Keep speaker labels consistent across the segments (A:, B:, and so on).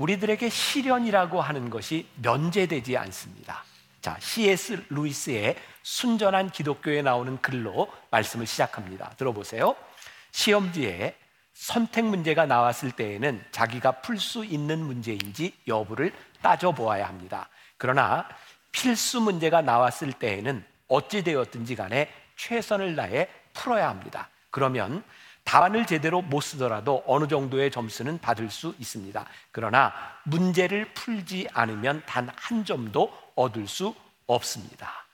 A: 우리들에게 시련이라고 하는 것이 면제되지 않습니다. 자, C.S. 루이스의 순전한 기독교에 나오는 글로 말씀을 시작합니다. 들어보세요. 시험지에 선택 문제가 나왔을 때에는 자기가 풀 수 있는 문제인지 여부를 따져보아야 합니다. 그러나 필수 문제가 나왔을 때에는 어찌되었든지 간에 최선을 다해 풀어야 합니다. 그러면 답안을 제대로 못 쓰더라도 어느 정도의 점수는 받을 수 있습니다. 그러나 문제를 풀지 않으면 단 한 점도 얻을 수 없습니다.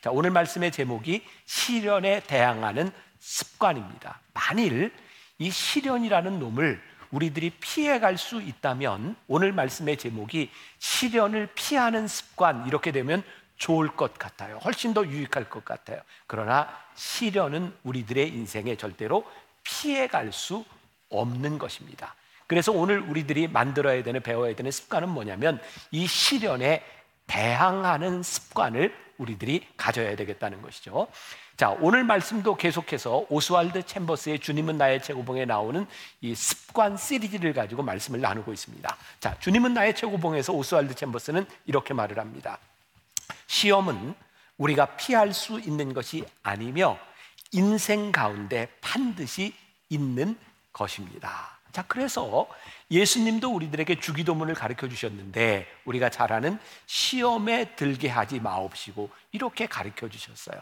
A: 자, 오늘 말씀의 제목이 시련에 대항하는 습관입니다. 만일 이 시련이라는 놈을 우리들이 피해갈 수 있다면 오늘 말씀의 제목이 시련을 피하는 습관 이렇게 되면 좋을 것 같아요. 훨씬 더 유익할 것 같아요. 그러나 시련은 우리들의 인생에 절대로 피해갈 수 없는 것입니다. 그래서 오늘 우리들이 만들어야 되는 배워야 되는 습관은 뭐냐면 이 시련에 대항하는 습관을 우리들이 가져야 되겠다는 것이죠. 자, 오늘 말씀도 계속해서 오스왈드 챔버스의 주님은 나의 최고봉에 나오는 이 습관 시리즈를 가지고 말씀을 나누고 있습니다. 자, 주님은 나의 최고봉에서 오스왈드 챔버스는 이렇게 말을 합니다. 시험은 우리가 피할 수 있는 것이 아니며 인생 가운데 반드시 있는 것입니다. 자, 그래서 예수님도 우리들에게 주기도문을 가르쳐 주셨는데 우리가 잘 아는 시험에 들게 하지 마옵시고 이렇게 가르쳐 주셨어요.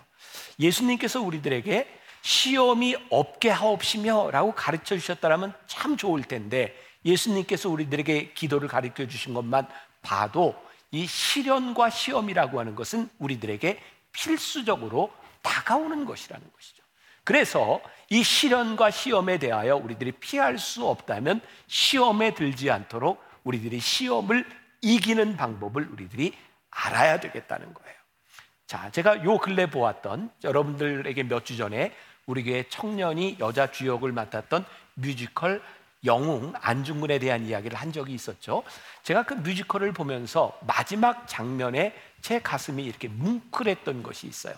A: 예수님께서 우리들에게 시험이 없게 하옵시며라고 가르쳐 주셨다면 참 좋을 텐데 예수님께서 우리들에게 기도를 가르쳐 주신 것만 봐도 이 시련과 시험이라고 하는 것은 우리들에게 필수적으로 다가오는 것이라는 것이죠. 그래서 이 시련과 시험에 대하여 우리들이 피할 수 없다면 시험에 들지 않도록 우리들이 시험을 이기는 방법을 우리들이 알아야 되겠다는 거예요. 자, 제가 요 근래 보았던 여러분들에게 몇 주 전에 우리 교회 청년이 여자 주역을 맡았던 뮤지컬 영웅 안중근에 대한 이야기를 한 적이 있었죠. 제가 그 뮤지컬을 보면서 마지막 장면에 제 가슴이 이렇게 뭉클했던 것이 있어요.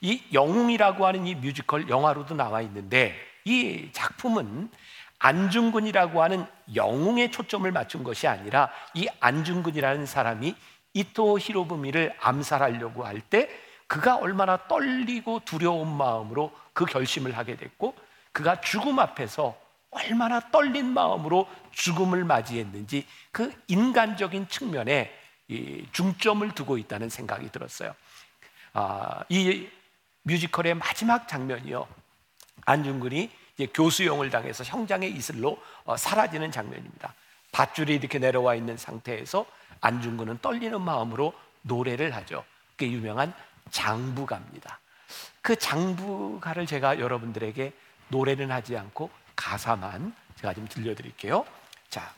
A: 이 영웅이라고 하는 이 뮤지컬 영화로도 나와 있는데 이 작품은 안중근이라고 하는 영웅에 초점을 맞춘 것이 아니라 이 안중근이라는 사람이 이토 히로부미를 암살하려고 할 때 그가 얼마나 떨리고 두려운 마음으로 그 결심을 하게 됐고 그가 죽음 앞에서 얼마나 떨린 마음으로 죽음을 맞이했는지 그 인간적인 측면에 중점을 두고 있다는 생각이 들었어요. 아, 이 뮤지컬의 마지막 장면이요. 안중근이 교수용을 당해서 형장의 이슬로 어, 사라지는 장면입니다. 밧줄이 이렇게 내려와 있는 상태에서 안중근은 떨리는 마음으로 노래를 하죠. 그게 유명한 장부가입니다. 그 장부가를 제가 여러분들에게 노래는 하지 않고 가사만 제가 좀 들려드릴게요. 자,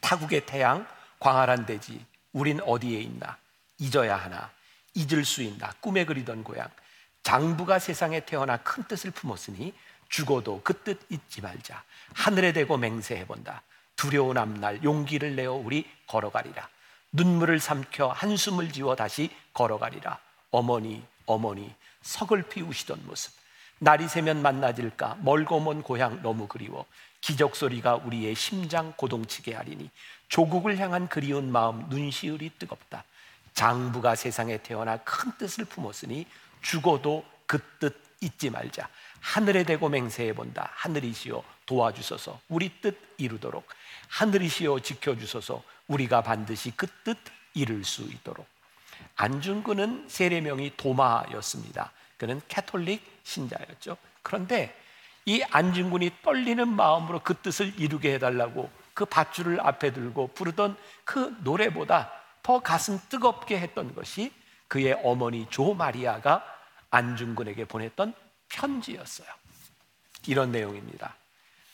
A: 타국의 태양, 광활한 대지, 우린 어디에 있나? 잊어야 하나? 잊을 수 있나? 꿈에 그리던 고향. 장부가 세상에 태어나 큰 뜻을 품었으니 죽어도 그 뜻 잊지 말자. 하늘에 대고 맹세해 본다. 두려운 앞날 용기를 내어 우리 걸어가리라. 눈물을 삼켜 한숨을 지워 다시 걸어가리라. 어머니, 어머니, 서글피 우시던 모습. 날이 새면 만나질까 멀고 먼 고향 너무 그리워 기적 소리가 우리의 심장 고동치게 하리니 조국을 향한 그리운 마음 눈시울이 뜨겁다. 장부가 세상에 태어나 큰 뜻을 품었으니 죽어도 그 뜻 잊지 말자. 하늘에 대고 맹세해 본다. 하늘이시여 도와주소서. 우리 뜻 이루도록. 하늘이시여 지켜주소서. 우리가 반드시 그 뜻 이룰 수 있도록. 안중근은 세례명이 도마였습니다. 그는 캐톨릭 신자였죠. 그런데 이 안중근이 떨리는 마음으로 그 뜻을 이루게 해달라고 그 밧줄을 앞에 들고 부르던 그 노래보다 더 가슴 뜨겁게 했던 것이 그의 어머니 조 마리아가 안중근에게 보냈던 편지였어요. 이런 내용입니다.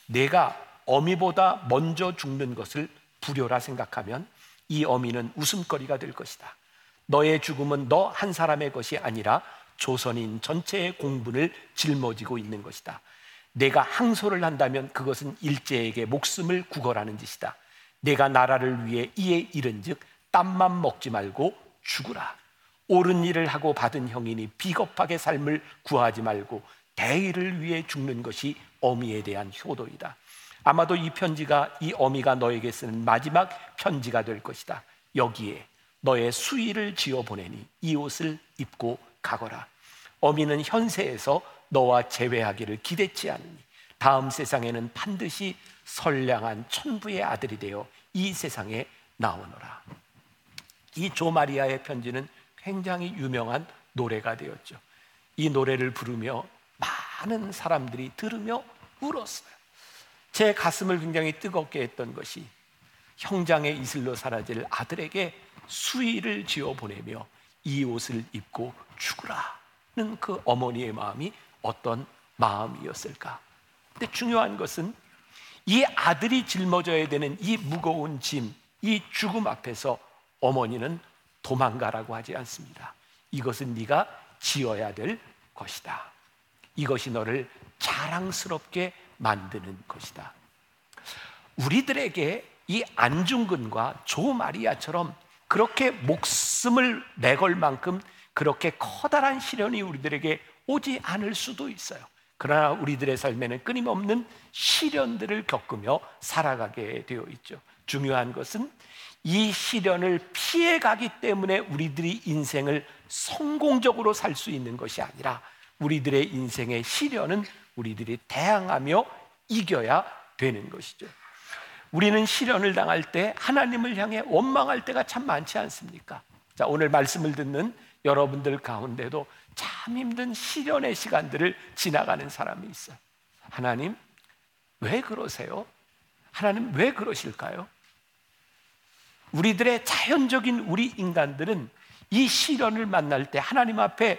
A: 내가 어미보다 먼저 죽는 것을 불효라 생각하면 이 어미는 웃음거리가 될 것이다. 너의 죽음은 너 한 사람의 것이 아니라 조선인 전체의 공분을 짊어지고 있는 것이다. 내가 항소를 한다면 그것은 일제에게 목숨을 구걸하는 짓이다. 내가 나라를 위해 이에 이른즉 땀만 먹지 말고 죽으라. 옳은 일을 하고 받은 형이니 비겁하게 삶을 구하지 말고 대의를 위해 죽는 것이 어미에 대한 효도이다. 아마도 이 편지가 이 어미가 너에게 쓰는 마지막 편지가 될 것이다. 여기에 너의 수의를 지어 보내니 이 옷을 입고 가거라. 어미는 현세에서 너와 재회하기를 기대치 않으니 다음 세상에는 반드시 선량한 천부의 아들이 되어 이 세상에 나오너라. 이 조마리아의 편지는 굉장히 유명한 노래가 되었죠. 이 노래를 부르며 많은 사람들이 들으며 울었어요. 제 가슴을 굉장히 뜨겁게 했던 것이 형장의 이슬로 사라질 아들에게 수의를 지어 보내며 이 옷을 입고 죽으라는 그 어머니의 마음이 어떤 마음이었을까? 근데 중요한 것은 이 아들이 짊어져야 되는 이 무거운 짐, 이 죽음 앞에서 어머니는 도망가라고 하지 않습니다. 이것은 네가 지어야 될 것이다. 이것이 너를 자랑스럽게 만드는 것이다. 우리들에게 이 안중근과 조마리아처럼 그렇게 목숨을 내걸 만큼 그렇게 커다란 시련이 우리들에게 오지 않을 수도 있어요. 그러나 우리들의 삶에는 끊임없는 시련들을 겪으며 살아가게 되어 있죠. 중요한 것은 이 시련을 피해가기 때문에 우리들이 인생을 성공적으로 살 수 있는 것이 아니라 우리들의 인생의 시련은 우리들이 대항하며 이겨야 되는 것이죠. 우리는 시련을 당할 때 하나님을 향해 원망할 때가 참 많지 않습니까? 자, 오늘 말씀을 듣는 여러분들 가운데도 참 힘든 시련의 시간들을 지나가는 사람이 있어요. 하나님, 왜 그러세요? 하나님, 왜 그러실까요? 우리들의 자연적인 우리 인간들은 이 시련을 만날 때 하나님 앞에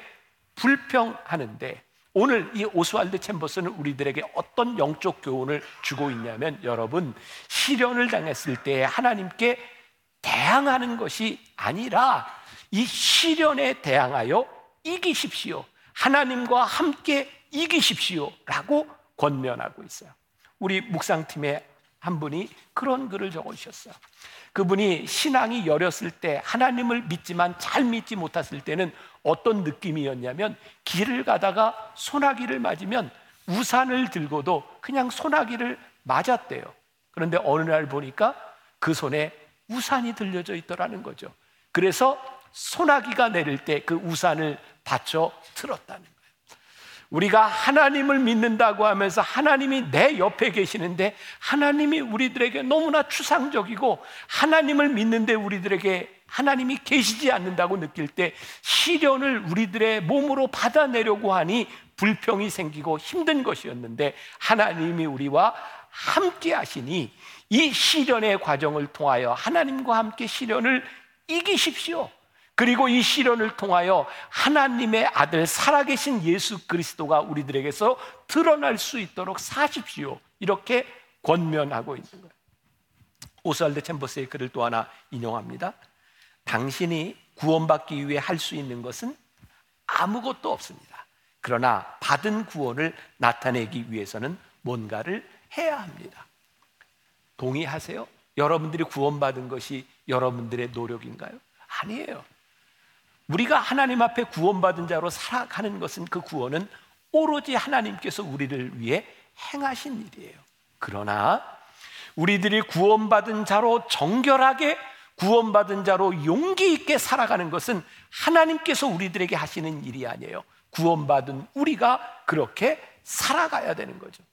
A: 불평하는데 오늘 이 오스왈드 챔버스는 우리들에게 어떤 영적 교훈을 주고 있냐면 여러분 시련을 당했을 때 하나님께 대항하는 것이 아니라 이 시련에 대항하여 이기십시오. 하나님과 함께 이기십시오 라고 권면하고 있어요. 우리 묵상팀의 한 분이 그런 글을 적어 주셨어요. 그분이 신앙이 여렸을 때 하나님을 믿지만 잘 믿지 못했을 때는 어떤 느낌이었냐면 길을 가다가 소나기를 맞으면 우산을 들고도 그냥 소나기를 맞았대요. 그런데 어느 날 보니까 그 손에 우산이 들려져 있더라는 거죠. 그래서 소나기가 내릴 때 그 우산을 받쳐 거예요. 우리가 하나님을 믿는다고 하면서 하나님이 내 옆에 계시는데 하나님이 우리들에게 너무나 추상적이고 하나님을 믿는데 우리들에게 하나님이 계시지 않는다고 느낄 때 시련을 우리들의 몸으로 받아내려고 하니 불평이 생기고 힘든 것이었는데 하나님이 우리와 함께 하시니 이 시련의 과정을 통하여 하나님과 함께 시련을 이기십시오. 그리고 이 시련을 통하여 하나님의 아들 살아계신 예수 그리스도가 우리들에게서 드러날 수 있도록 사십시오. 이렇게 권면하고 있는 거예요. 오스왈드 챔버스의 글을 또 하나 인용합니다. 당신이 구원받기 위해 할 수 있는 것은 아무것도 없습니다. 그러나 받은 구원을 나타내기 위해서는 뭔가를 해야 합니다. 동의하세요? 여러분들이 구원받은 것이 여러분들의 노력인가요? 아니에요. 우리가 하나님 앞에 구원받은 자로 살아가는 것은 그 구원은 오로지 하나님께서 우리를 위해 행하신 일이에요. 그러나 우리들이 구원받은 자로 정결하게 구원받은 자로 용기 있게 살아가는 것은 하나님께서 우리들에게 하시는 일이 아니에요. 구원받은 우리가 그렇게 살아가야 되는 거죠.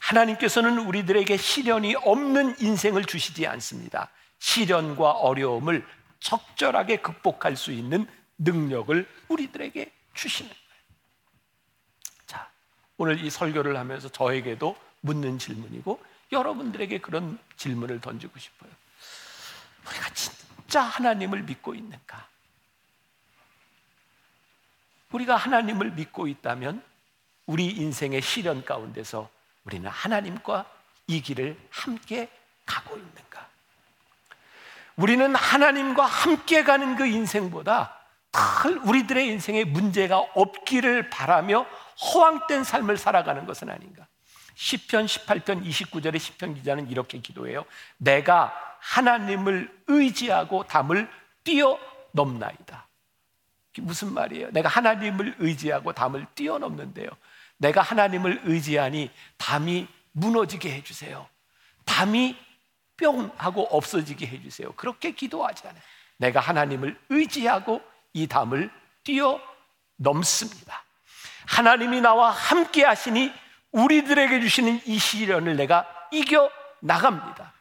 A: 하나님께서는 우리들에게 시련이 없는 인생을 주시지 않습니다. 시련과 어려움을 적절하게 극복할 수 있는 능력을 우리들에게 주시는 거예요. 자, 오늘 이 설교를 하면서 저에게도 묻는 질문이고 여러분들에게 그런 질문을 던지고 싶어요. 우리가 진짜 하나님을 믿고 있는가? 우리가 하나님을 믿고 있다면 우리 인생의 시련 가운데서 우리는 하나님과 이 길을 함께 가고 있는가? 우리는 하나님과 함께 가는 그 인생보다 큰 우리들의 인생에 문제가 없기를 바라며 허황된 삶을 살아가는 것은 아닌가. 10편 18편 29절의 10편 기자는 이렇게 기도해요. 내가 하나님을 의지하고 담을 뛰어넘나이다. 무슨 말이에요? 내가 하나님을 의지하고 담을 뛰어넘는데요. 내가 하나님을 의지하니 담이 무너지게 해주세요. 담이 뿅 하고 없어지게 해주세요. 그렇게 기도하잖아요. 내가 하나님을 의지하고 이 담을 뛰어 넘습니다. 하나님이 나와 함께 하시니 우리들에게 주시는 이 시련을 내가 이겨 나갑니다.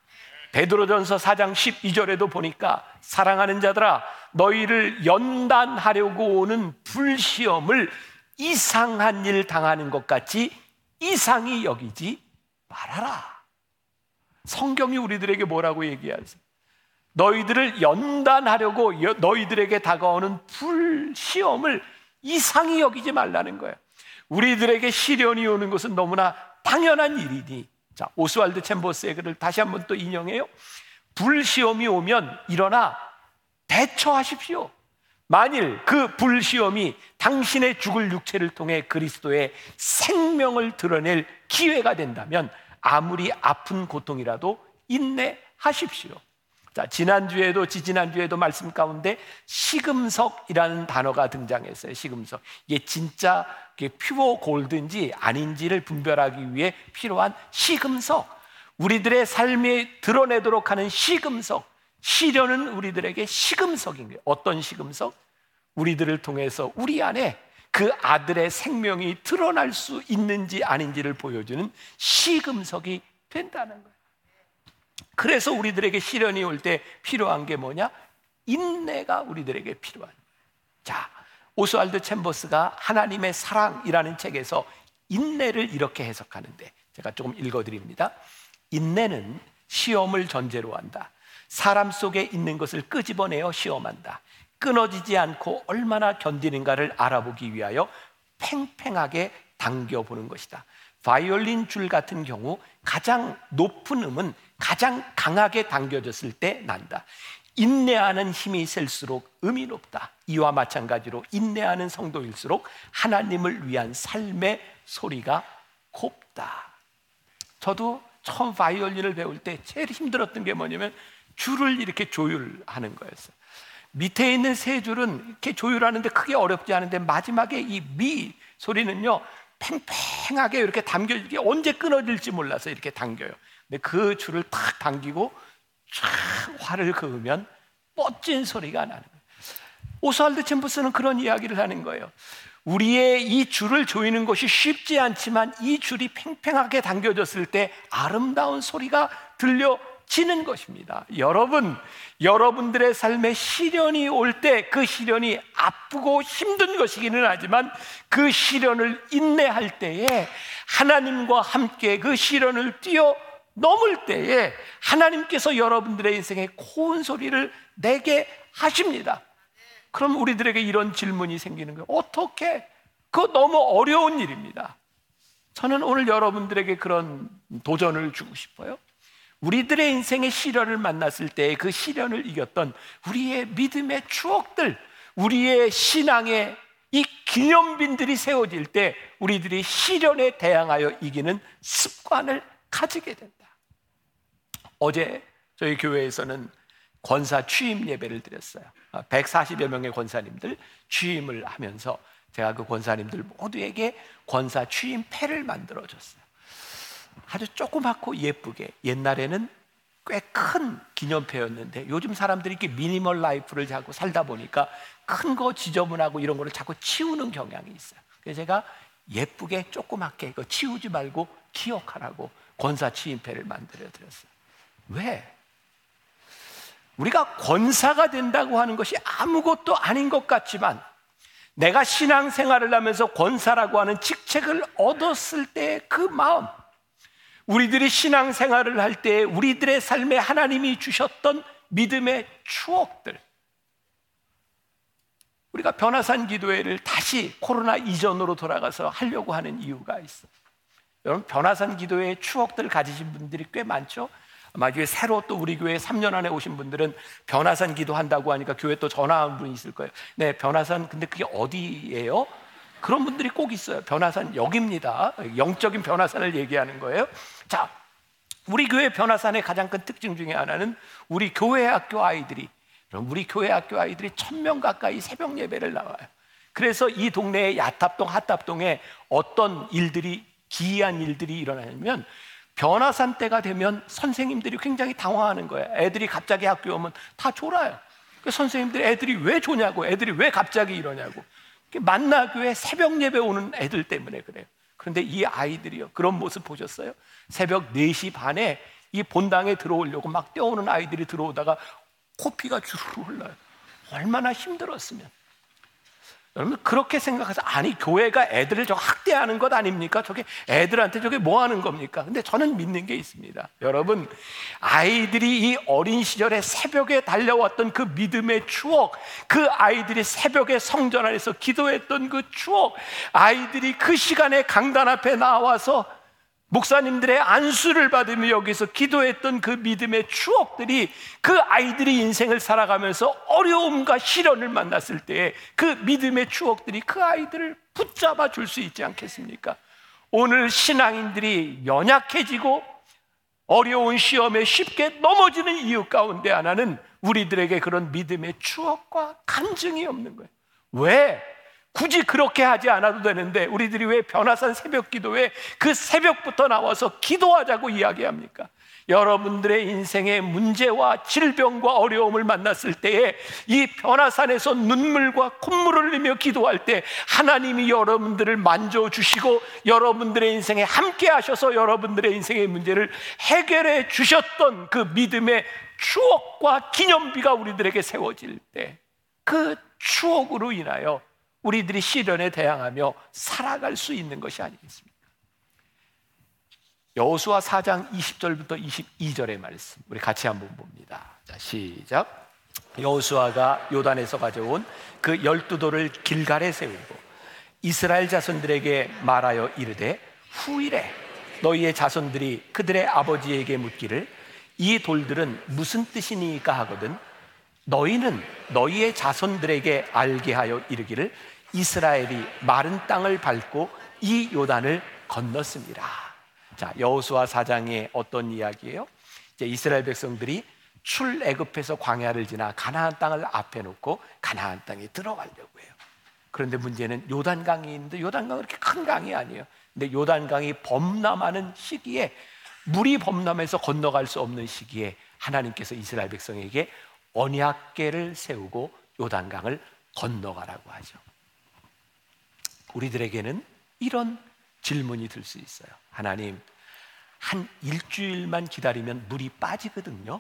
A: 베드로전서 4장 12절에도 보니까 사랑하는 자들아 너희를 연단하려고 오는 불시험을 이상한 일 당하는 것 같이 이상히 여기지 말아라. 성경이 우리들에게 뭐라고 얘기하세요? 너희들을 연단하려고 너희들에게 다가오는 불시험을 이상히 여기지 말라는 거예요. 우리들에게 시련이 오는 것은 너무나 당연한 일이니. 자, 오스왈드 챔버스의 글을 다시 한번 또 인용해요. 불시험이 오면 일어나 대처하십시오. 만일 그 불시험이 당신의 죽을 육체를 통해 그리스도의 생명을 드러낼 기회가 된다면 아무리 아픈 고통이라도 인내하십시오. 자, 지난주에도 지지난주에도 말씀 가운데 시금석이라는 단어가 등장했어요. 시금석. 이게 진짜 퓨어 골든지 아닌지를 분별하기 위해 필요한 시금석. 우리들의 삶에 드러내도록 하는 시금석. 시련은 우리들에게 시금석인 거예요. 어떤 시금석? 우리들을 통해서 우리 안에 그 아들의 생명이 드러날 수 있는지 아닌지를 보여주는 시금석이 된다는 거예요. 그래서 우리들에게 시련이 올 때 필요한 게 뭐냐? 인내가 우리들에게 필요한. 자, 오스왈드 챔버스가 하나님의 사랑이라는 책에서 인내를 이렇게 해석하는데 제가 조금 읽어드립니다. 인내는 시험을 전제로 한다. 사람 속에 있는 것을 끄집어내어 시험한다. 끊어지지 않고 얼마나 견디는가를 알아보기 위하여 팽팽하게 당겨보는 것이다. 바이올린 줄 같은 경우 가장 높은 음은 가장 강하게 당겨졌을 때 난다. 인내하는 힘이 셀수록 음이 높다. 이와 마찬가지로 인내하는 성도일수록 하나님을 위한 삶의 소리가 곱다. 저도 처음 바이올린을 배울 때 제일 힘들었던 게 뭐냐면 줄을 이렇게 조율하는 거였어요. 밑에 있는 세 줄은 이렇게 조율하는데 크게 어렵지 않은데 마지막에 이 미 소리는요 팽팽하게 이렇게 담겨 이게 언제 끊어질지 몰라서 이렇게 당겨요. 근데 그 줄을 탁 당기고 쫙 활을 그으면 멋진 소리가 나는 거예요. 오스왈드 챔버스는 그런 이야기를 하는 거예요. 우리의 이 줄을 조이는 것이 쉽지 않지만 이 줄이 팽팽하게 당겨졌을 때 아름다운 소리가 들려지는 것입니다. 여러분, 여러분들의 삶에 시련이 올 때 그 시련이 아프고 힘든 것이기는 하지만 그 시련을 인내할 때에 하나님과 함께 그 시련을 뛰어 넘을 때에 하나님께서 여러분들의 인생에 고운 소리를 내게 하십니다. 그럼 우리들에게 이런 질문이 생기는 거예요. 어떻게? 그거 너무 어려운 일입니다. 저는 오늘 여러분들에게 그런 도전을 주고 싶어요. 우리들의 인생의 시련을 만났을 때 그 시련을 이겼던 우리의 믿음의 추억들, 우리의 신앙의 이 기념빈들이 세워질 때 우리들이 시련에 대항하여 이기는 습관을 가지게 된다. 어제 저희 교회에서는 권사 취임 예배를 드렸어요. 140여 아, 명의 권사님들 취임을 하면서 제가 그 권사님들 모두에게 권사 취임패를 만들어 줬어요. 아주 조그맣고 예쁘게 옛날에는 꽤 큰 기념패였는데 요즘 사람들이 이렇게 미니멀 라이프를 자꾸 살다 보니까 큰 거 지저분하고 이런 거를 자꾸 치우는 경향이 있어요. 그래서 제가 예쁘게 조그맣게 이거 치우지 말고 기억하라고 권사 취임패를 만들어 드렸어요. 왜? 우리가 권사가 된다고 하는 것이 아무것도 아닌 것 같지만 내가 신앙생활을 하면서 권사라고 하는 직책을 얻었을 때 그 마음, 우리들이 신앙생활을 할 때 우리들의 삶에 하나님이 주셨던 믿음의 추억들, 우리가 변화산 기도회를 다시 코로나 이전으로 돌아가서 하려고 하는 이유가 있어. 여러분 변화산 기도회의 추억들 가지신 분들이 꽤 많죠. 교회 새로 또 우리 교회 3년 안에 오신 분들은 변화산 기도한다고 하니까 교회 또 전화한 분이 있을 거예요. 네, 변화산 근데 그게 어디예요? 그런 분들이 꼭 있어요. 변화산 여기입니다. 영적인 변화산을 얘기하는 거예요. 자, 우리 교회 변화산의 가장 큰 특징 중에 하나는 우리 교회 학교 아이들이 우리 교회 학교 아이들이 천 명 가까이 새벽 예배를 나와요. 그래서 이 동네의 야탑동, 핫탑동에 어떤 일들이 기이한 일들이 일어나냐면 변화산 때가 되면 선생님들이 굉장히 당황하는 거예요. 애들이 갑자기 학교에 오면 다 졸아요. 그 선생님들이 애들이 왜 조냐고, 애들이 왜 갑자기 이러냐고. 만나교회 새벽 예배 오는 애들 때문에 그래요. 그런데 이 아이들이요. 그런 모습 보셨어요? 새벽 4시 반에 이 본당에 들어오려고 막 뛰어오는 아이들이 들어오다가 코피가 주르르 흘러요. 얼마나 힘들었으면. 여러분 그렇게 생각해서 아니 교회가 애들을 저 학대하는 것 아닙니까? 저게 애들한테 저게 뭐 하는 겁니까? 근데 저는 믿는 게 있습니다. 여러분 아이들이 이 어린 시절에 새벽에 달려왔던 그 믿음의 추억, 그 아이들이 새벽에 성전 안에서 기도했던 그 추억, 아이들이 그 시간에 강단 앞에 나와서 목사님들의 안수를 받으며 여기서 기도했던 그 믿음의 추억들이 그 아이들이 인생을 살아가면서 어려움과 시련을 만났을 때 그 믿음의 추억들이 그 아이들을 붙잡아 줄 수 있지 않겠습니까? 오늘 신앙인들이 연약해지고 어려운 시험에 쉽게 넘어지는 이유 가운데 하나는 우리들에게 그런 믿음의 추억과 간증이 없는 거예요. 왜? 굳이 그렇게 하지 않아도 되는데 우리들이 왜 변화산 새벽 기도에 그 새벽부터 나와서 기도하자고 이야기합니까? 여러분들의 인생의 문제와 질병과 어려움을 만났을 때에 이 변화산에서 눈물과 콧물을 흘리며 기도할 때 하나님이 여러분들을 만져주시고 여러분들의 인생에 함께 하셔서 여러분들의 인생의 문제를 해결해 주셨던 그 믿음의 추억과 기념비가 우리들에게 세워질 때 그 추억으로 인하여 우리들이 시련에 대항하며 살아갈 수 있는 것이 아니겠습니까? 여호수아 4장 20절부터 22절의 말씀 우리 같이 한번 봅니다. 자, 시작. 여호수아가 요단에서 가져온 그 열두 돌을 길갈에 세우고 이스라엘 자손들에게 말하여 이르되 후일에 너희의 자손들이 그들의 아버지에게 묻기를 이 돌들은 무슨 뜻이니까 하거든 너희는 너희의 자손들에게 알게 하여 이르기를 이스라엘이 마른 땅을 밟고 이 요단을 건넜습니다. 자, 여호수아 4장의 어떤 이야기예요? 이제 이스라엘 백성들이 출애굽해서 광야를 지나 가나안 땅을 앞에 놓고 가나안 땅에 들어가려고 해요. 그런데 문제는 요단강이 있는데 요단강은 그렇게 큰 강이 아니에요. 근데 요단강이 범람하는 시기에 물이 범람해서 건너갈 수 없는 시기에 하나님께서 이스라엘 백성에게 언약궤를 세우고 요단강을 건너가라고 하죠. 우리들에게는 이런 질문이 들 수 있어요. 하나님, 한 일주일만 기다리면 물이 빠지거든요.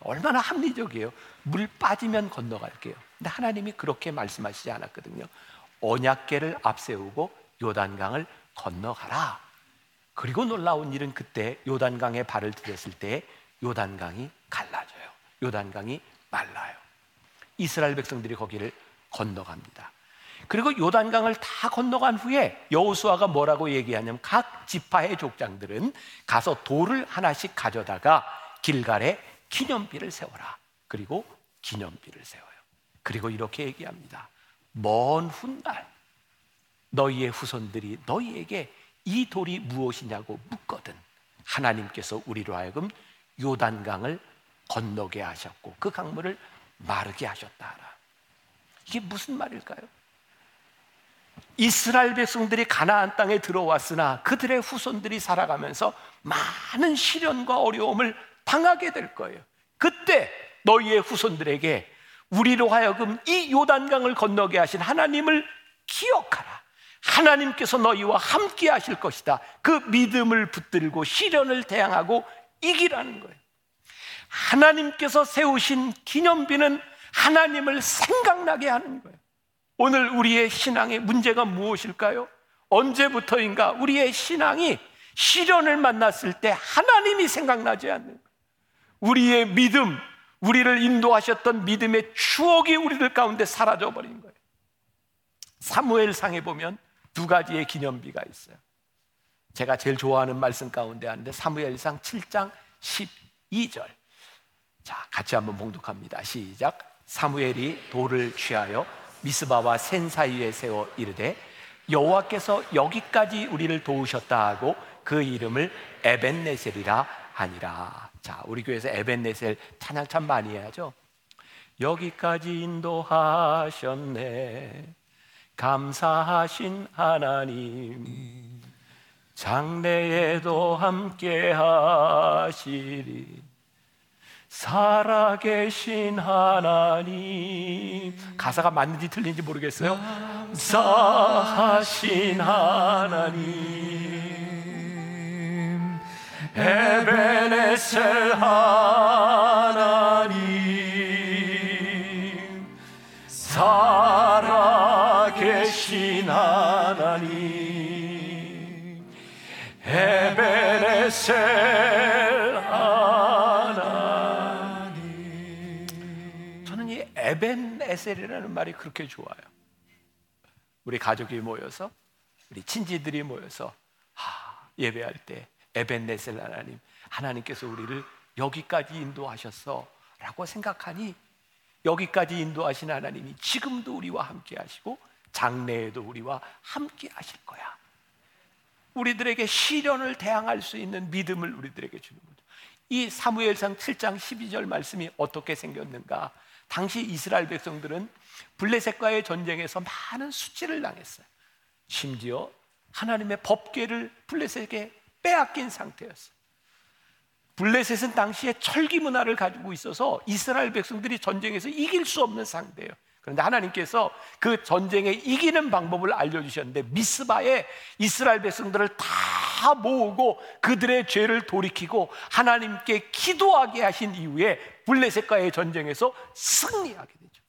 A: 얼마나 합리적이에요. 물 빠지면 건너갈게요. 근데 하나님이 그렇게 말씀하시지 않았거든요. 언약계를 앞세우고 요단강을 건너가라. 그리고 놀라운 일은 그때 요단강에 발을 들였을 때 요단강이 갈라져요. 요단강이 말라요. 이스라엘 백성들이 거기를 건너갑니다. 그리고 요단강을 다 건너간 후에 여호수아가 뭐라고 얘기하냐면 각 지파의 족장들은 가서 돌을 하나씩 가져다가 길갈에 기념비를 세워라. 그리고 기념비를 세워요. 그리고 이렇게 얘기합니다. 먼 훗날 너희의 후손들이 너희에게 이 돌이 무엇이냐고 묻거든 하나님께서 우리로 하여금 요단강을 건너게 하셨고 그 강물을 마르게 하셨다 하라. 이게 무슨 말일까요? 이스라엘 백성들이 가나안 땅에 들어왔으나 그들의 후손들이 살아가면서 많은 시련과 어려움을 당하게 될 거예요. 그때 너희의 후손들에게 우리로 하여금 이 요단강을 건너게 하신 하나님을 기억하라. 하나님께서 너희와 함께 하실 것이다. 그 믿음을 붙들고 시련을 대항하고 이기라는 거예요. 하나님께서 세우신 기념비는 하나님을 생각나게 하는 거예요. 오늘 우리의 신앙의 문제가 무엇일까요? 언제부터인가 우리의 신앙이 시련을 만났을 때 하나님이 생각나지 않는. 우리의 믿음, 우리를 인도하셨던 믿음의 추억이 우리들 가운데 사라져 버린 거예요. 사무엘 상에 보면 두 가지의 기념비가 있어요. 제가 제일 좋아하는 말씀 가운데 하는데 사무엘 상 7장 12절. 자, 같이 한번 봉독합니다. 시작. 사무엘이 돌을 취하여 미스바와 센 사이에 세워 이르되 여호와께서 여기까지 우리를 도우셨다 하고 그 이름을 에벤네셀이라 하니라. 자, 우리 교회에서 에벤네셀 찬양 참 많이 해야죠. 여기까지 인도하셨네. 감사하신 하나님. 장래에도 함께 하시리 살아계신 하나님. 가사가 맞는지 틀린지 모르겠어요. 사하신 하나님. 에베네셀 하나님. 살아계신 하나님. 에베네셀 에벤 에셀이라는 말이 그렇게 좋아요. 우리 가족이 모여서 우리 친지들이 모여서 하, 예배할 때 에벤 에셀 하나님 하나님께서 우리를 여기까지 인도하셨어라고 생각하니 여기까지 인도하신 하나님이 지금도 우리와 함께 하시고 장래에도 우리와 함께 하실 거야. 우리들에게 시련을 대항할 수 있는 믿음을 우리들에게 주는 거죠. 이 사무엘상 7장 12절 말씀이 어떻게 생겼는가? 당시 이스라엘 백성들은 블레셋과의 전쟁에서 많은 수치를 당했어요. 심지어 하나님의 법궤를 블레셋에게 빼앗긴 상태였어요. 블레셋은 당시에 철기 문화를 가지고 있어서 이스라엘 백성들이 전쟁에서 이길 수 없는 상대예요. 그런데 하나님께서 그 전쟁에 이기는 방법을 알려주셨는데 미스바에 이스라엘 백성들을 다 모으고 그들의 죄를 돌이키고 하나님께 기도하게 하신 이후에 블레셋과의 전쟁에서 승리하게 되죠.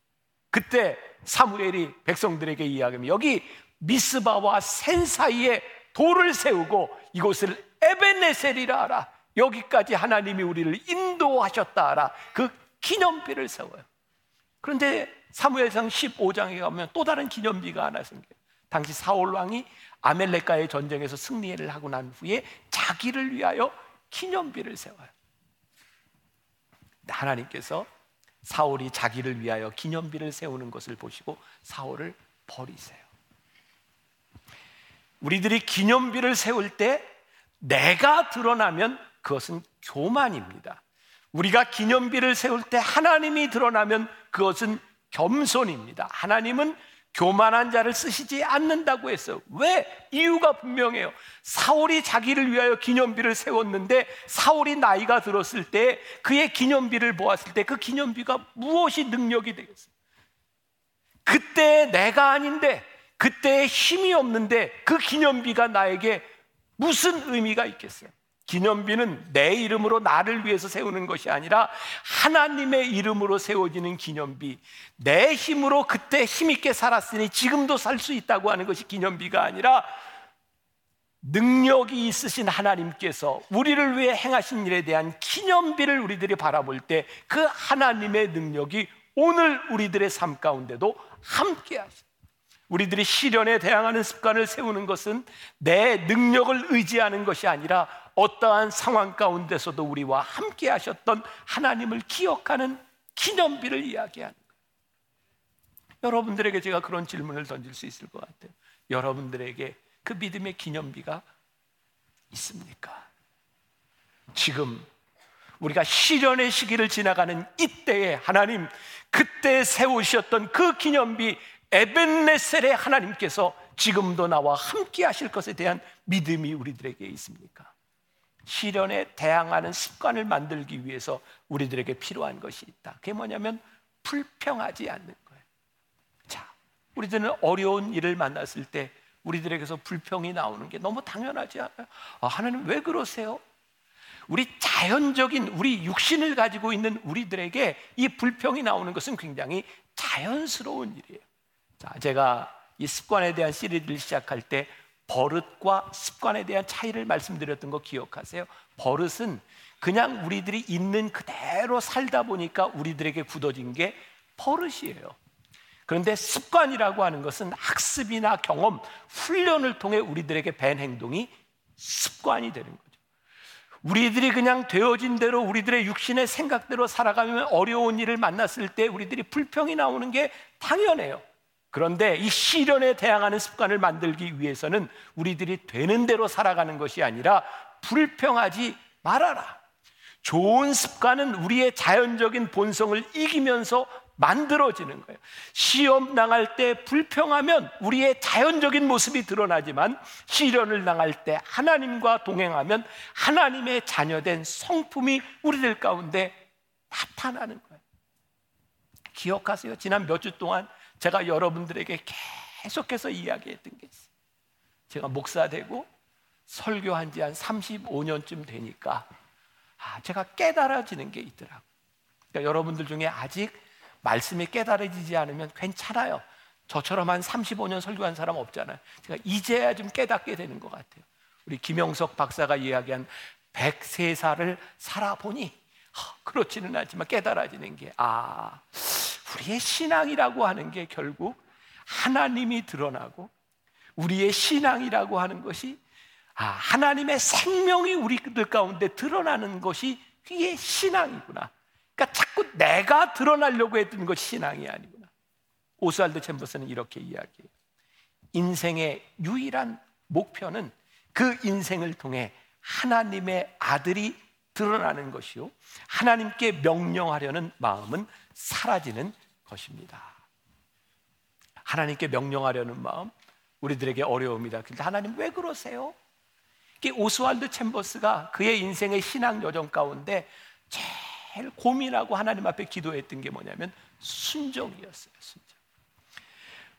A: 그때 사무엘이 백성들에게 이야기하면 여기 미스바와 센 사이에 돌을 세우고 이곳을 에베네셀이라 하라. 여기까지 하나님이 우리를 인도하셨다 하라. 그 기념비를 세워요. 그런데 사무엘상 15장에 가면 또 다른 기념비가 하나 생겨요. 당시 사울 왕이 아멜렉과의 전쟁에서 승리를 하고 난 후에 자기를 위하여 기념비를 세워요. 하나님께서 사울이 자기를 위하여 기념비를 세우는 것을 보시고 사울을 버리세요. 우리들이 기념비를 세울 때 내가 드러나면 그것은 교만입니다. 우리가 기념비를 세울 때 하나님이 드러나면 그것은 겸손입니다. 하나님은 교만한 자를 쓰시지 않는다고 했어요. 왜? 이유가 분명해요. 사울이 자기를 위하여 기념비를 세웠는데 사울이 나이가 들었을 때 그의 기념비를 보았을 때 그 기념비가 무엇이 능력이 되겠어요? 그때 내가 아닌데 그때 힘이 없는데 그 기념비가 나에게 무슨 의미가 있겠어요? 기념비는 내 이름으로 나를 위해서 세우는 것이 아니라 하나님의 이름으로 세워지는 기념비. 내 힘으로 그때 힘있게 살았으니 지금도 살 수 있다고 하는 것이 기념비가 아니라 능력이 있으신 하나님께서 우리를 위해 행하신 일에 대한 기념비를 우리들이 바라볼 때 그 하나님의 능력이 오늘 우리들의 삶 가운데도 함께 하십니다. 우리들이 시련에 대항하는 습관을 세우는 것은 내 능력을 의지하는 것이 아니라 어떠한 상황 가운데서도 우리와 함께 하셨던 하나님을 기억하는 기념비를 이야기하는 거예요. 여러분들에게 제가 그런 질문을 던질 수 있을 것 같아요. 여러분들에게 그 믿음의 기념비가 있습니까? 지금 우리가 시련의 시기를 지나가는 이때에 하나님 그때 세우셨던 그 기념비 에벤네셀의 하나님께서 지금도 나와 함께 하실 것에 대한 믿음이 우리들에게 있습니까? 시련에 대항하는 습관을 만들기 위해서 우리들에게 필요한 것이 있다. 그게 뭐냐면 불평하지 않는 거예요. 자, 우리들은 어려운 일을 만났을 때 우리들에게서 불평이 나오는 게 너무 당연하지 않아요? 아, 하나님 왜 그러세요? 우리 자연적인 우리 육신을 가지고 있는 우리들에게 이 불평이 나오는 것은 굉장히 자연스러운 일이에요. 자, 제가 이 습관에 대한 시리즈를 시작할 때 버릇과 습관에 대한 차이를 말씀드렸던 거 기억하세요? 버릇은 그냥 우리들이 있는 그대로 살다 보니까 우리들에게 굳어진 게 버릇이에요. 그런데 습관이라고 하는 것은 학습이나 경험, 훈련을 통해 우리들에게 밴 행동이 습관이 되는 거죠. 우리들이 그냥 되어진 대로 우리들의 육신의 생각대로 살아가면 어려운 일을 만났을 때 우리들이 불평이 나오는 게 당연해요. 그런데 이 시련에 대항하는 습관을 만들기 위해서는 우리들이 되는 대로 살아가는 것이 아니라 불평하지 말아라. 좋은 습관은 우리의 자연적인 본성을 이기면서 만들어지는 거예요. 시험 당할 때 불평하면 우리의 자연적인 모습이 드러나지만 시련을 당할 때 하나님과 동행하면 하나님의 자녀된 성품이 우리들 가운데 나타나는 거예요. 기억하세요. 지난 몇 주 동안 제가 여러분들에게 계속해서 이야기했던 게 있어요. 제가 목사 되고 설교한 지 한 35년쯤 되니까 아, 제가 깨달아지는 게 있더라고요. 그러니까 여러분들 중에 아직 말씀이 깨달아지지 않으면 괜찮아요. 저처럼 한 35년 설교한 사람 없잖아요. 제가 이제야 좀 깨닫게 되는 것 같아요. 우리 김영석 박사가 이야기한 103살을 살아보니 그렇지는 않지만 깨달아지는 게 아, 우리의 신앙이라고 하는 게 결국 하나님이 드러나고 우리의 신앙이라고 하는 것이 아, 하나님의 생명이 우리들 가운데 드러나는 것이 그게 신앙이구나. 그러니까 자꾸 내가 드러나려고 했던 것이 신앙이 아니구나. 오스왈드 챔버스는 이렇게 이야기해요. 인생의 유일한 목표는 그 인생을 통해 하나님의 아들이 드러나는 것이요. 하나님께 명령하려는 마음은 사라지는 것입니다. 하나님께 명령하려는 마음, 우리들에게 어려움이다. 근데 하나님 왜 그러세요? 오스왈드 챔버스가 그의 인생의 신앙 여정 가운데 제일 고민하고 하나님 앞에 기도했던 게 뭐냐면 순종이었어요. 순종.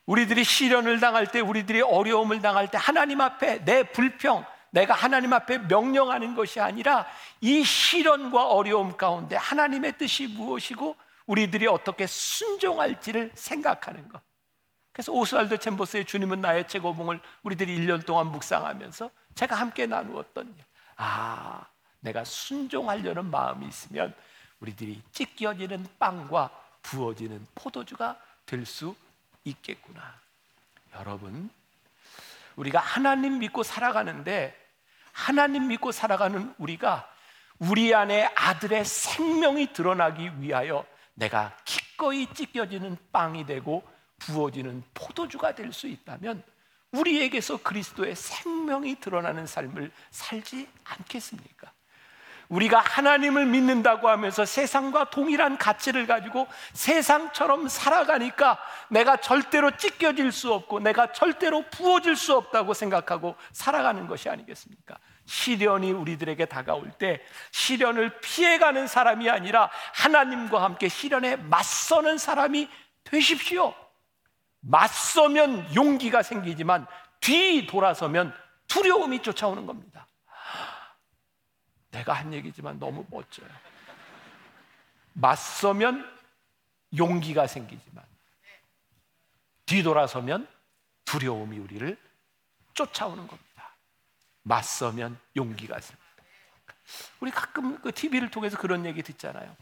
A: 우리들이 시련을 당할 때, 우리들이 어려움을 당할 때 하나님 앞에 내 불평, 내가 하나님 앞에 명령하는 것이 아니라 이 시련과 어려움 가운데 하나님의 뜻이 무엇이고 우리들이 어떻게 순종할지를 생각하는 것. 그래서 오스왈드 챔버스의 주님은 나의 최고봉을 우리들이 1년 동안 묵상하면서 제가 함께 나누었던 아, 내가 순종하려는 마음이 있으면 우리들이 찢겨지는 빵과 부어지는 포도주가 될 수 있겠구나. 여러분, 우리가 하나님 믿고 살아가는데 하나님 믿고 살아가는 우리가 우리 안에 아들의 생명이 드러나기 위하여 내가 기꺼이 찢겨지는 빵이 되고 부어지는 포도주가 될 수 있다면 우리에게서 그리스도의 생명이 드러나는 삶을 살지 않겠습니까? 우리가 하나님을 믿는다고 하면서 세상과 동일한 가치를 가지고 세상처럼 살아가니까 내가 절대로 찢겨질 수 없고 내가 절대로 부어질 수 없다고 생각하고 살아가는 것이 아니겠습니까? 시련이 우리들에게 다가올 때 시련을 피해가는 사람이 아니라 하나님과 함께 시련에 맞서는 사람이 되십시오. 맞서면 용기가 생기지만 뒤 돌아서면 두려움이 쫓아오는 겁니다. 내가 한 얘기지만 너무 멋져요. 맞서면 용기가 생기지만 뒤돌아서면 두려움이 우리를 쫓아오는 겁니다. 맞서면 용기가 생깁니다. 우리 가끔 그 TV를 통해서 그런 얘기 듣잖아요.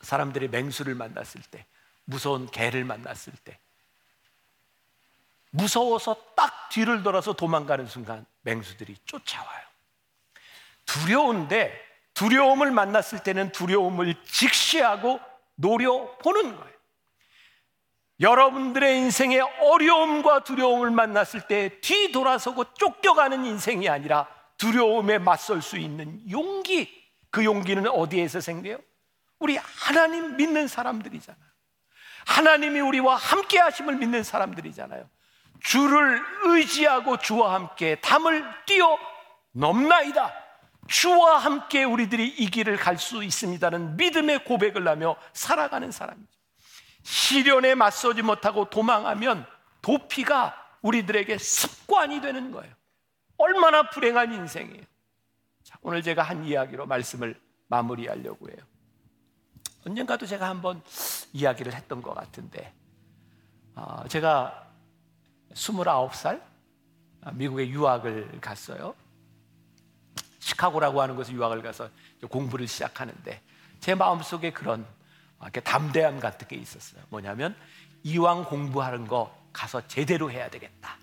A: 사람들이 맹수를 만났을 때, 무서운 개를 만났을 때, 무서워서 딱 뒤를 돌아서 도망가는 순간 맹수들이 쫓아와요. 두려운데 두려움을 만났을 때는 두려움을 직시하고 노려보는 거예요. 여러분들의 인생에 어려움과 두려움을 만났을 때 뒤돌아서고 쫓겨가는 인생이 아니라 두려움에 맞설 수 있는 용기. 그 용기는 어디에서 생겨요? 우리 하나님 믿는 사람들이잖아요. 하나님이 우리와 함께 하심을 믿는 사람들이잖아요. 주를 의지하고 주와 함께 담을 뛰어 넘나이다. 주와 함께 우리들이 이 길을 갈 수 있습니다는 믿음의 고백을 하며 살아가는 사람이죠. 시련에 맞서지 못하고 도망하면 도피가 우리들에게 습관이 되는 거예요. 얼마나 불행한 인생이에요. 자, 오늘 제가 한 이야기로 말씀을 마무리하려고 해요. 언젠가도 제가 한번 이야기를 했던 것 같은데, 어, 제가 29살 미국에 유학을 갔어요. 시카고라고 하는 곳에 유학을 가서 공부를 시작하는데 제 마음속에 그런 이렇게 담대함 같은 게 있었어요. 뭐냐면 이왕 공부하는 거 가서 제대로 해야 되겠다.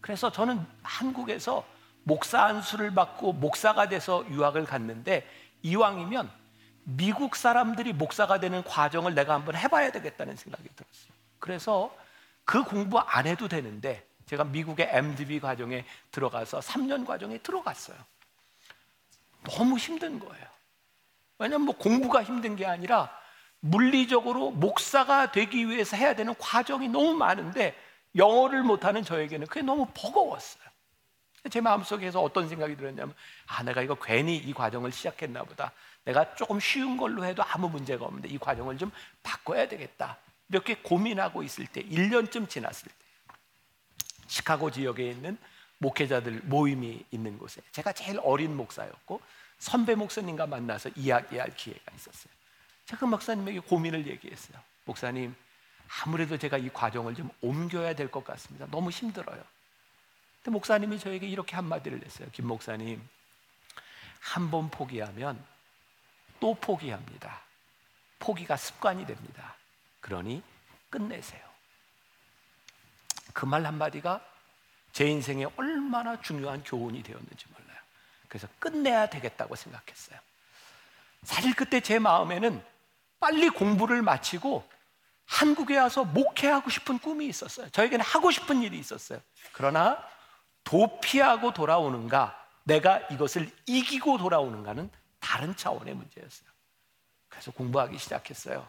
A: 그래서 저는 한국에서 목사 안수를 받고 목사가 돼서 유학을 갔는데 이왕이면 미국 사람들이 목사가 되는 과정을 내가 한번 해봐야 되겠다는 생각이 들었어요. 그래서 그 공부 안 해도 되는데 제가 미국의 MDB 과정에 들어가서 3년 과정에 들어갔어요. 너무 힘든 거예요. 왜냐면 뭐 공부가 힘든 게 아니라 물리적으로 목사가 되기 위해서 해야 되는 과정이 너무 많은데 영어를 못하는 저에게는 그게 너무 버거웠어요. 제 마음속에서 어떤 생각이 들었냐면 아 내가 이거 괜히 이 과정을 시작했나 보다. 내가 조금 쉬운 걸로 해도 아무 문제가 없는데 이 과정을 좀 바꿔야 되겠다. 이렇게 고민하고 있을 때 1년쯤 지났을 때 시카고 지역에 있는 목회자들 모임이 있는 곳에 제가 제일 어린 목사였고 선배 목사님과 만나서 이야기할 기회가 있었어요. 제가 그 목사님에게 고민을 얘기했어요. 목사님, 아무래도 제가 이 과정을 좀 옮겨야 될 것 같습니다. 너무 힘들어요. 근데 목사님이 저에게 이렇게 한마디를 했어요. 김 목사님, 한 번 포기하면 또 포기합니다. 포기가 습관이 됩니다. 그러니 끝내세요. 그 말 한마디가 제 인생에 얼마나 중요한 교훈이 되었는지 몰라요. 그래서 끝내야 되겠다고 생각했어요. 사실 그때 제 마음에는 빨리 공부를 마치고 한국에 와서 목회하고 싶은 꿈이 있었어요. 저에게는 하고 싶은 일이 있었어요. 그러나 도피하고 돌아오는가, 내가 이것을 이기고 돌아오는가는 다른 차원의 문제였어요. 그래서 공부하기 시작했어요.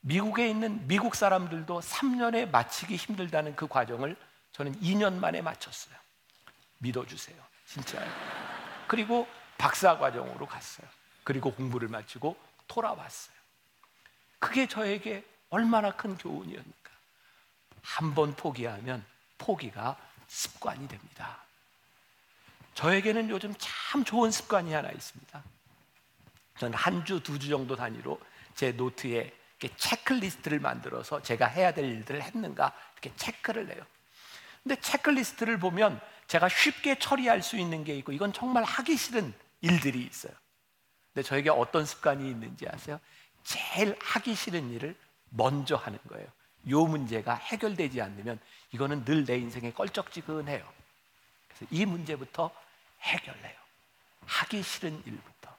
A: 미국에 있는 미국 사람들도 3년에 마치기 힘들다는 그 과정을 저는 2년 만에 마쳤어요. 믿어주세요. 진짜요. 그리고 박사 과정으로 갔어요. 그리고 공부를 마치고 돌아왔어요. 그게 저에게 얼마나 큰 교훈이었는가. 한 번 포기하면 포기가 습관이 됩니다. 저에게는 요즘 참 좋은 습관이 하나 있습니다. 저는 한 주, 두 주 정도 단위로 제 노트에 체크리스트를 만들어서 제가 해야 될 일들을 했는가 이렇게 체크를 내요. 근데 체크리스트를 보면 제가 쉽게 처리할 수 있는 게 있고 이건 정말 하기 싫은 일들이 있어요. 근데 저에게 어떤 습관이 있는지 아세요? 제일 하기 싫은 일을 먼저 하는 거예요. 요 문제가 해결되지 않으면 이거는 늘 내 인생에 껄쩍지근해요. 그래서 이 문제부터 해결해요. 하기 싫은 일부터.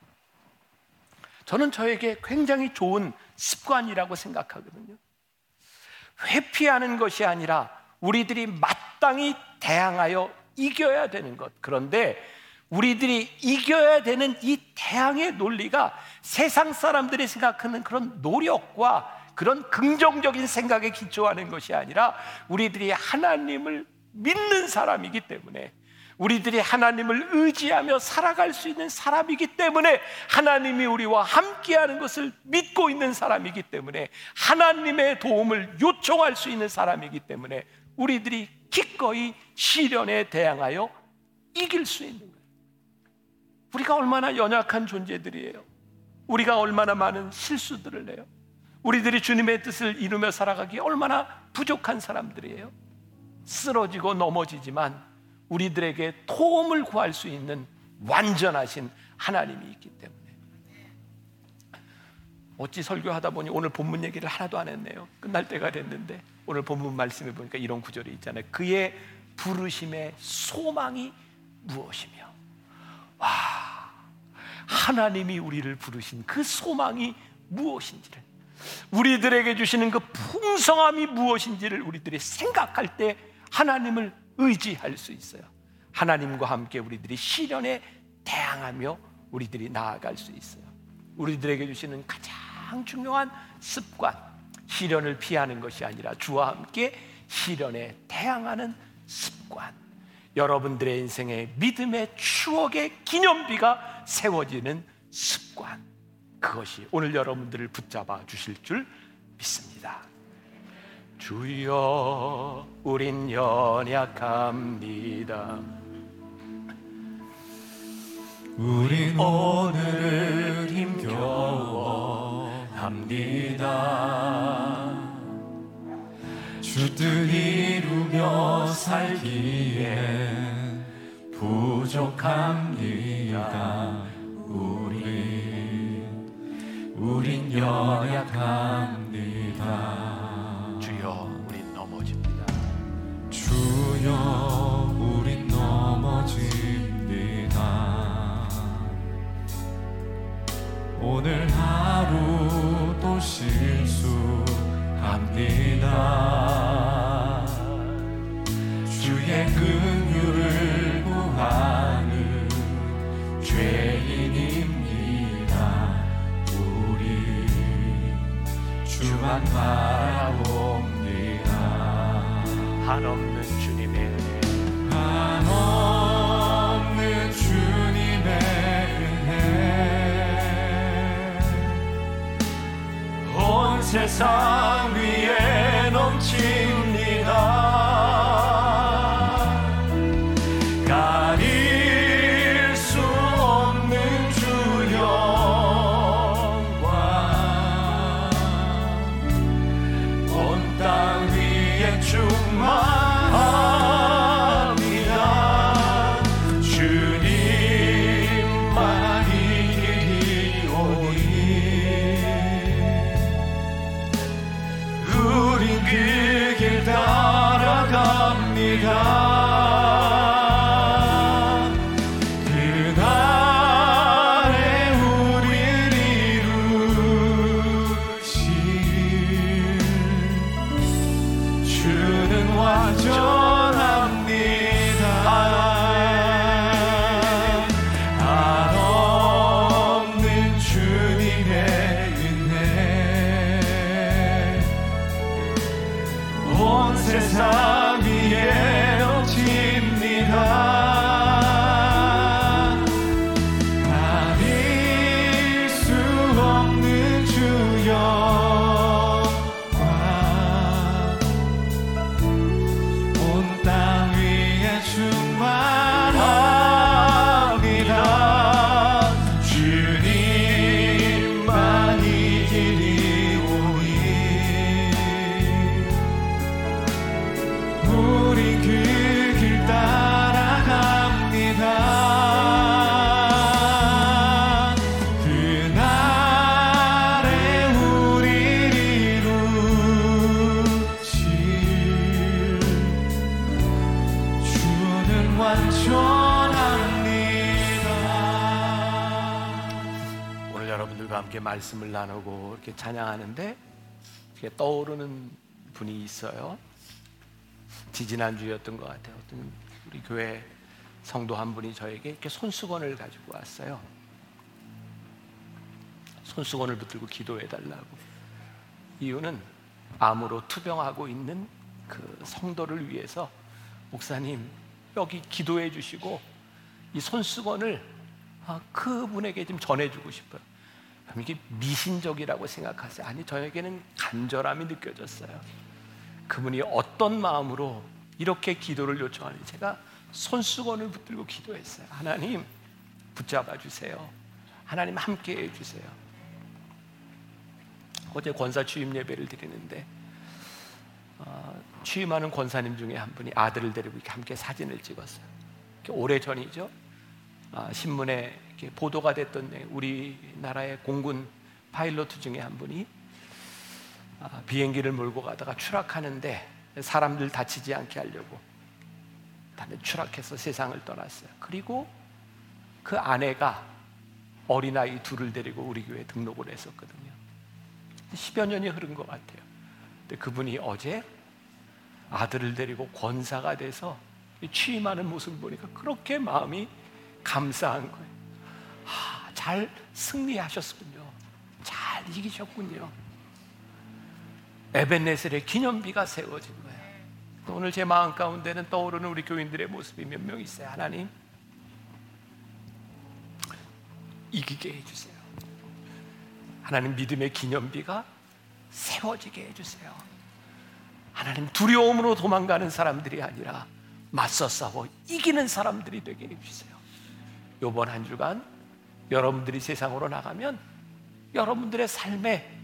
A: 저는 저에게 굉장히 좋은 습관이라고 생각하거든요. 회피하는 것이 아니라 우리들이 마땅히 대항하여 이겨야 되는 것. 그런데 우리들이 이겨야 되는 이 대항의 논리가 세상 사람들이 생각하는 그런 노력과 그런 긍정적인 생각에 기초하는 것이 아니라 우리들이 하나님을 믿는 사람이기 때문에 우리들이 하나님을 의지하며 살아갈 수 있는 사람이기 때문에 하나님이 우리와 함께하는 것을 믿고 있는 사람이기 때문에 하나님의 도움을 요청할 수 있는 사람이기 때문에 우리들이 기꺼이 시련에 대항하여 이길 수 있는 거예요. 우리가 얼마나 연약한 존재들이에요. 우리가 얼마나 많은 실수들을 해요. 우리들이 주님의 뜻을 이루며 살아가기 얼마나 부족한 사람들이에요. 쓰러지고 넘어지지만 우리들에게 도움을 구할 수 있는 완전하신 하나님이 있기 때문에 어찌 설교하다 보니 오늘 본문 얘기를 하나도 안 했네요. 끝날 때가 됐는데 오늘 본문 말씀에 보니까 이런 구절이 있잖아요. 그의 부르심의 소망이 무엇이며 와 하나님이 우리를 부르신 그 소망이 무엇인지를 우리들에게 주시는 그 풍성함이 무엇인지를 우리들이 생각할 때 하나님을 의지할 수 있어요. 하나님과 함께 우리들이 시련에 대항하며 우리들이 나아갈 수 있어요. 우리들에게 주시는 가장 중요한 습관, 시련을 피하는 것이 아니라 주와 함께 시련에 대항하는 습관. 여러분들의 인생에 믿음의 추억의 기념비가 세워지는 습관. 그것이 오늘 여러분들을 붙잡아 주실 줄 믿습니다. 주여, 우린 연약합니다.
B: 우린 오늘을 힘겨워합니다. 주 뜻 이루며 살기에 부족합니다. 우리 우린 연약합니다.
A: 주여, 우린 넘어집니다.
B: 주여 우린 넘어집니다. 오늘 하루 또 실수 합니다. 주의 긍휼을 구하는 죄인입니다. 우리 주만 바라봅니다
A: 한없
B: 세상 위
A: 말씀을 나누고 이렇게 찬양하는데 이렇게 떠오르는 분이 있어요. 지지난 주였던 것 같아요. 어떤 우리 교회 성도 한 분이 저에게 이렇게 손수건을 가지고 왔어요. 손수건을 붙들고 기도해 달라고. 이유는 암으로 투병하고 있는 그 성도를 위해서 목사님 여기 기도해 주시고 이 손수건을 아, 그분에게 좀 전해주고 싶어요. 이게 미신적이라고 생각하세요? 아니 저에게는 간절함이 느껴졌어요. 그분이 어떤 마음으로 이렇게 기도를 요청하는지 제가 손수건을 붙들고 기도했어요. 하나님 붙잡아 주세요. 하나님 함께 해 주세요. 어제 권사 취임 예배를 드리는데 어, 취임하는 권사님 중에 한 분이 아들을 데리고 이렇게 함께 사진을 찍었어요. 오래 전이죠. 아, 신문에 보도가 됐던 내- 우리나라의 공군 파일로트 중에 한 분이 아, 비행기를 몰고 가다가 추락하는데 사람들 다치지 않게 하려고 추락해서 세상을 떠났어요. 그리고 그 아내가 어린아이 둘을 데리고 우리 교회에 등록을 했었거든요. 10여 년이 흐른 것 같아요. 근데 그분이 어제 아들을 데리고 권사가 돼서 취임하는 모습을 보니까 그렇게 마음이 감사한 거예요. 하, 잘 승리하셨군요. 잘 이기셨군요. 에벤네셀의 기념비가 세워진 거예요. 오늘 제 마음 가운데는 떠오르는 우리 교인들의 모습이 몇 명 있어요. 하나님 이기게 해주세요. 하나님 믿음의 기념비가 세워지게 해주세요. 하나님 두려움으로 도망가는 사람들이 아니라 맞서 싸워 이기는 사람들이 되게 해주세요. 이번 한 주간 여러분들이 세상으로 나가면 여러분들의 삶에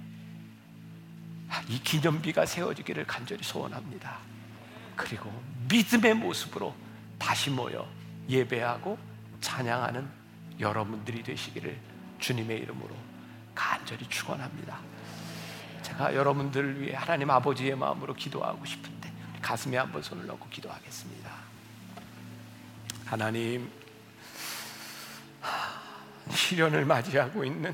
A: 이 기념비가 세워지기를 간절히 소원합니다. 그리고 믿음의 모습으로 다시 모여 예배하고 찬양하는 여러분들이 되시기를 주님의 이름으로 간절히 축원합니다. 제가 여러분들을 위해 하나님 아버지의 마음으로 기도하고 싶은데 가슴에 한번 손을 넣고 기도하겠습니다. 하나님 시련을 맞이하고 있는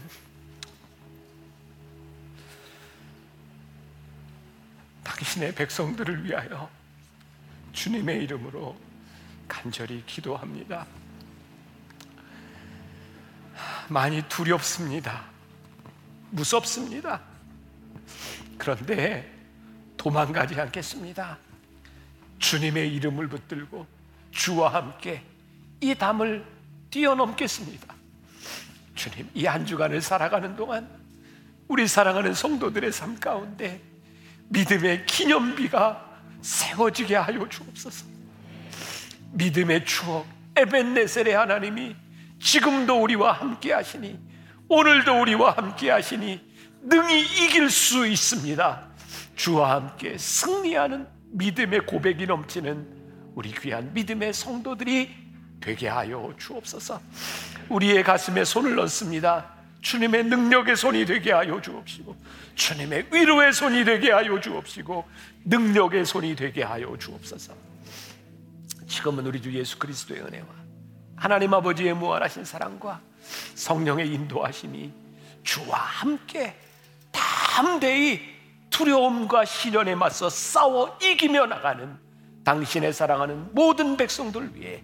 A: 당신의 백성들을 위하여 주님의 이름으로 간절히 기도합니다. 많이 두렵습니다. 무섭습니다. 그런데 도망가지 않겠습니다. 주님의 이름을 붙들고 주와 함께 이 담을 뛰어넘겠습니다. 주님, 이 한 주간을 살아가는 동안 우리 사랑하는 성도들의 삶 가운데 믿음의 기념비가 세워지게 하여 주옵소서. 믿음의 추억, 에벤네셀의 하나님이 지금도 우리와 함께 하시니 오늘도 우리와 함께 하시니 능히 이길 수 있습니다. 주와 함께 승리하는 믿음의 고백이 넘치는 우리 귀한 믿음의 성도들이 되게 하여 주옵소서. 우리의 가슴에 손을 넣습니다. 주님의 능력의 손이 되게 하여 주옵시고, 주님의 위로의 손이 되게 하여 주옵시고, 능력의 손이 되게 하여 주옵소서. 지금은 우리 주 예수 그리스도의 은혜와 하나님 아버지의 무한하신 사랑과 성령의 인도하심이 주와 함께 담대히 두려움과 시련에 맞서 싸워 이기며 나가는 당신의 사랑하는 모든 백성들 위해